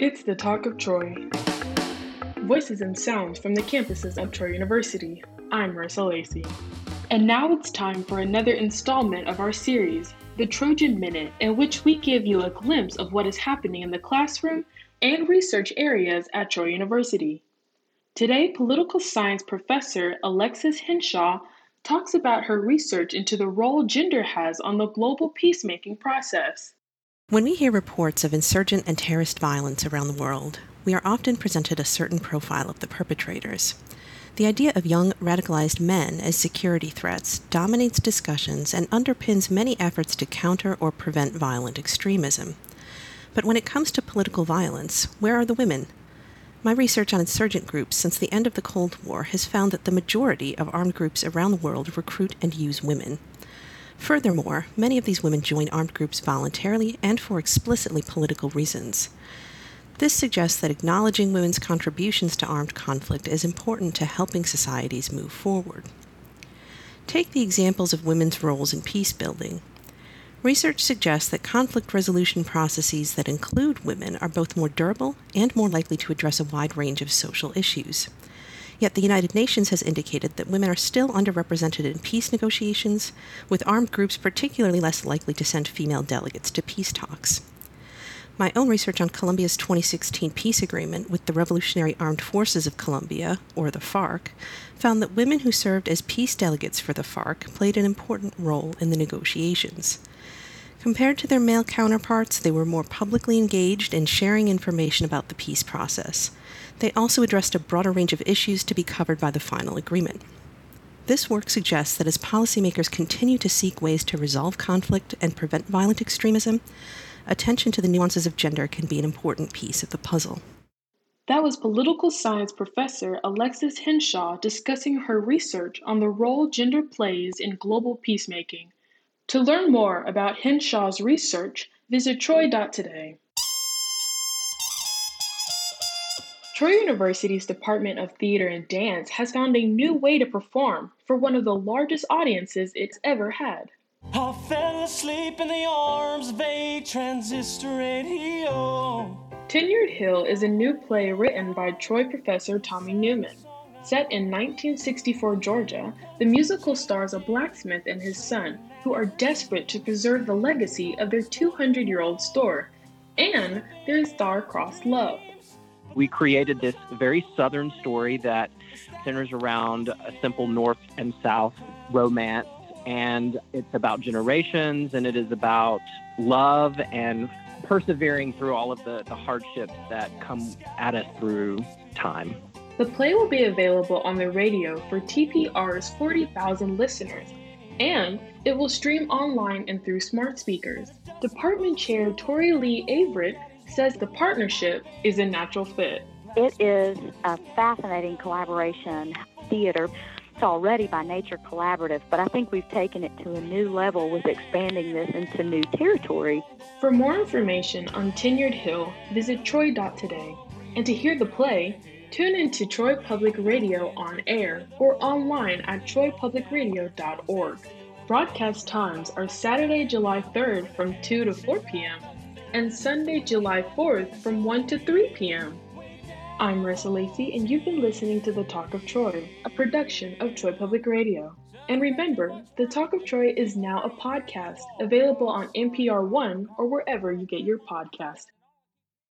It's the Talk of Troy. Voices and sounds from the campuses of Troy University. I'm Marissa Lacey. And now it's time for another installment of our series, the Trojan Minute, in which we give you a glimpse of what is happening in the classroom and research areas at Troy University. Today, political science professor Alexis Henshaw talks about her research into the role gender has on the global peacemaking process. When we hear reports of insurgent and terrorist violence around the world, we are often presented a certain profile of the perpetrators. The idea of young radicalized men as security threats dominates discussions and underpins many efforts to counter or prevent violent extremism. But when it comes to political violence, where are the women? My research on insurgent groups since the end of the Cold War has found that the majority of armed groups around the world recruit and use women. Furthermore, many of these women join armed groups voluntarily and for explicitly political reasons. This suggests that acknowledging women's contributions to armed conflict is important to helping societies move forward. Take the examples of women's roles in peace building. Research suggests that conflict resolution processes that include women are both more durable and more likely to address a wide range of social issues. Yet the United Nations has indicated that women are still underrepresented in peace negotiations, with armed groups particularly less likely to send female delegates to peace talks. My own research on Colombia's 2016 peace agreement with the Revolutionary Armed Forces of Colombia, or the FARC, found that women who served as peace delegates for the FARC played an important role in the negotiations. Compared to their male counterparts, they were more publicly engaged in sharing information about the peace process. They also addressed a broader range of issues to be covered by the final agreement. This work suggests that as policymakers continue to seek ways to resolve conflict and prevent violent extremism, attention to the nuances of gender can be an important piece of the puzzle. That was political science professor Alexis Henshaw discussing her research on the role gender plays in global peacemaking. To learn more about Henshaw's research, visit troy.today. Troy University's Department of Theater and Dance has found a new way to perform for one of the largest audiences it's ever had. I fell asleep in the arms of a transistor radio. Tenured Hill is a new play written by Troy professor Tommy Newman. Set in 1964 Georgia, the musical stars a blacksmith and his son who are desperate to preserve the legacy of their 200 year old store and their star-crossed love. We created this very southern story that centers around a simple north and south romance. And it's about generations and it is about love and persevering through all of the, the hardships that come at us through time. The play will be available on the radio for TPR's 40,000 listeners, and it will stream online and through smart speakers. Department Chair Tori Lee Averett says the partnership is a natural fit. It is a fascinating collaboration theater. It's already by nature collaborative, but I think we've taken it to a new level with expanding this into new territory. For more information on Tenured Hill, visit troy.today. And to hear the play, tune in to Troy Public Radio on air or online at troypublicradio.org. Broadcast times are Saturday, July 3rd from 2 to 4 p.m and Sunday, July 4th from 1 to 3 p.m. I'm Marissa Lacey, and you've been listening to The Talk of Troy, a production of Troy Public Radio. And remember, The Talk of Troy is now a podcast available on NPR One or wherever you get your podcast.